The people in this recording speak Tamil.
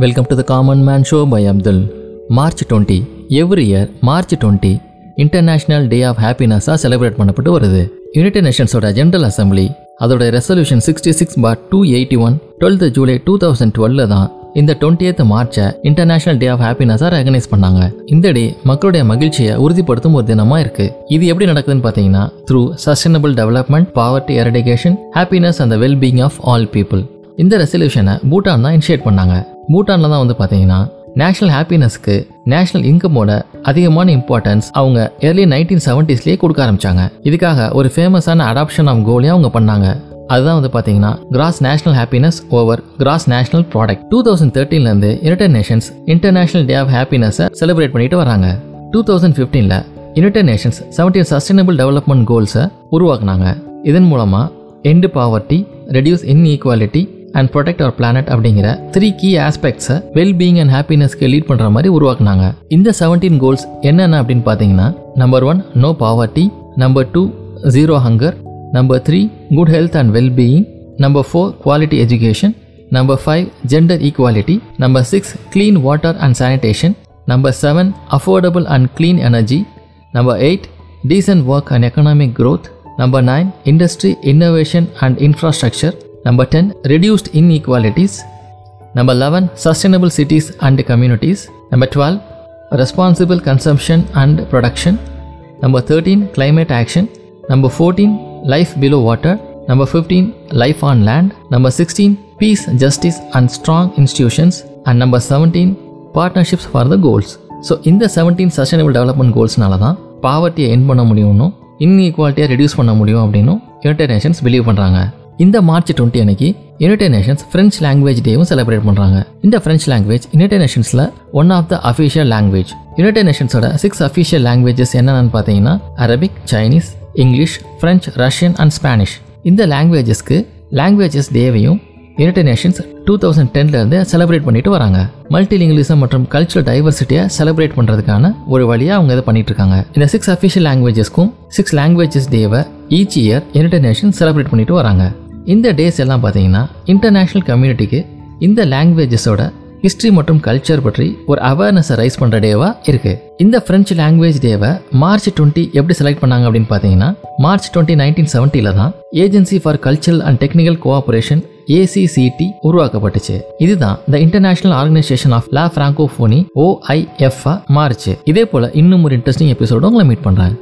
Welcome to the Common Man Show by Abdul. March twenty every year March twenty international day of ஹாப்பினஸாக celebrate பண்ணப்பட்டு வருது. யுனைடெட் நேஷன்ஸோட ஜென்ரல் அசம்பிளி அதோட resolution sixty six bar two eighty one twelfth July two thousand டுவெல்ல தான் இந்த டுவெண்ட்டி மார்ச்சை இன்டர்நேஷனல் டே ஆஃப் ஹாப்பினஸாக ரெகனைஸ் பண்ணாங்க. இந்த டே மக்களுடைய மகிழ்ச்சியை உறுதிப்படுத்தும் ஒரு தினமாக இருக்கு. இது எப்படி நடக்குதுன்னு பார்த்தீங்கன்னா through sustainable development poverty eradication happiness and wellbeing of all people இந்த ரெசல்யூஷனை பூட்டான் தான் இனிஷியேட் பண்ணாங்க. பூட்டானில் தான் வந்து பார்த்தீங்கன்னா நேஷனல் ஹாப்பினஸ்க்கு நேஷனல் இன்கமோட அதிகமான இம்பார்ட்டன்ஸ் அவங்க ஏர்லி நைன்டீன் செவன்டிஸ்லேயே கொடுக்க ஆரம்பிச்சாங்க. இதுக்காக ஒரு ஃபேமஸான அடாப்ஷன் ஆஃப் கோலையும் அவங்க பண்ணாங்க. அதுதான் வந்து பார்த்தீங்கன்னா gross national happiness over gross national product two thousand தேர்ட்டீன்லேருந்து united nations international day of ஹாப்பினஸை celebrate பண்ணிட்டு வராங்க. Two thousand ஃபிஃப்டீனில் united nations seventeen sustainable development கோல்ஸை உருவாக்குனாங்க. இதன் மூலமாக end poverty reduce inequality and protect our planet அப்படிங்கிற த்ரீ கீ ஆஸ்பெக்ட்ஸை வெல்பீயிங் அண்ட் ஹாப்பினஸ்க்கு லீட் பண்ணுற மாதிரி உருவாக்குனாங்க. இந்த செவன்டீன் கோல்ஸ் என்னென்ன அப்படின்னு பார்த்தீங்கன்னா number one no poverty number two zero hunger number three good health and wellbeing number four quality education number five gender equality number six clean water and sanitation number seven affordable and clean energy number eight decent work and economic growth number nine industry innovation and infrastructure number ten reduced inequalities number eleven sustainable cities and communities number twelve responsible consumption and production number thirteen climate action number fourteen life below water number fifteen life on land number sixteen peace justice and strong institutions and number seventeen partnerships for the goals so இந்த செவன்டீன் சஸ்டைனபிள் டெவலப்மெண்ட் கோல்ஸ்னால தான் பாவர்ட்டியை என் பண்ண முடியும்னும் இன்இக்வாலிட்டியை ரெடியூஸ் பண்ண முடியும் அப்படின்னும் யுனைடெட் நேஷன்ஸ் பிலீவ் பண்ணுறாங்க இந்த மார்ச் டுவெண்ட்டி அன்னைக்கு யுனைடெட் நேஷன்ஸ் ஃப்ரெஞ்ச் லாங்குவேஜ் டேவும் செலிப்ரேட் பண்ணுறாங்க இந்த French language United நேஷன்ஸில் one of the official language united நேஷன்ஸோட six official languages என்னென்னு பார்த்தீங்கன்னா Arabic Chinese English French Russian and Spanish இந்த லாங்குவேஜஸ்க்கு லாங்குவேஜஸ் டேவையும் யுனைடெட் நேஷன்ஸ் டூ தௌசண்ட் டென்லேருந்து செலிப்ரேட் பண்ணிட்டு வராங்க. மல்டிலிங்குலிசம் மற்றும் கல்ச்சுரல் டைவர்சிட்டியை செலிப்ரேட் பண்ணுறதுக்கான ஒரு வழியாக அவங்க இதை பண்ணிட்டு இருக்காங்க. இந்த சிக்ஸ் அஃபிஷியல் லாங்குவேஜஸ்க்கும் சிக்ஸ் லாங்குவேஜஸ் டேவை each year united nation celebrate பண்ணிட்டு வராங்க. இந்த டேஸ் எல்லாம் பார்த்தீங்கன்னா இன்டர்நேஷ்னல் கம்யூனிட்டிக்கு இந்த லாங்குவேஜஸோட ஹிஸ்ட்ரி மற்றும் கல்ச்சர் பற்றி ஒரு அவேர்னஸை ரைஸ் பண்ணுற டேவாக இருக்குது இந்த ஃப்ரெஞ்சு லாங்குவேஜ் டேவை மார்ச் டுவெண்ட்டி எப்படி செலக்ட் பண்ணாங்க அப்படின்னு பார்த்தீங்கன்னா மார்ச் டுவெண்ட்டி நைன்டீன் செவன்ட்டியில் தான் agency for cultural and technical cooperation ACCT உருவாக்கப்பட்டுச்சு. இதுதான் the international organisation of la Francophonie OIF மாறுச்சு. இதே போல இன்னும் ஒரு இன்ட்ரெஸ்டிங் எபிசோட உங்களை மீட் பண்ணுறாங்க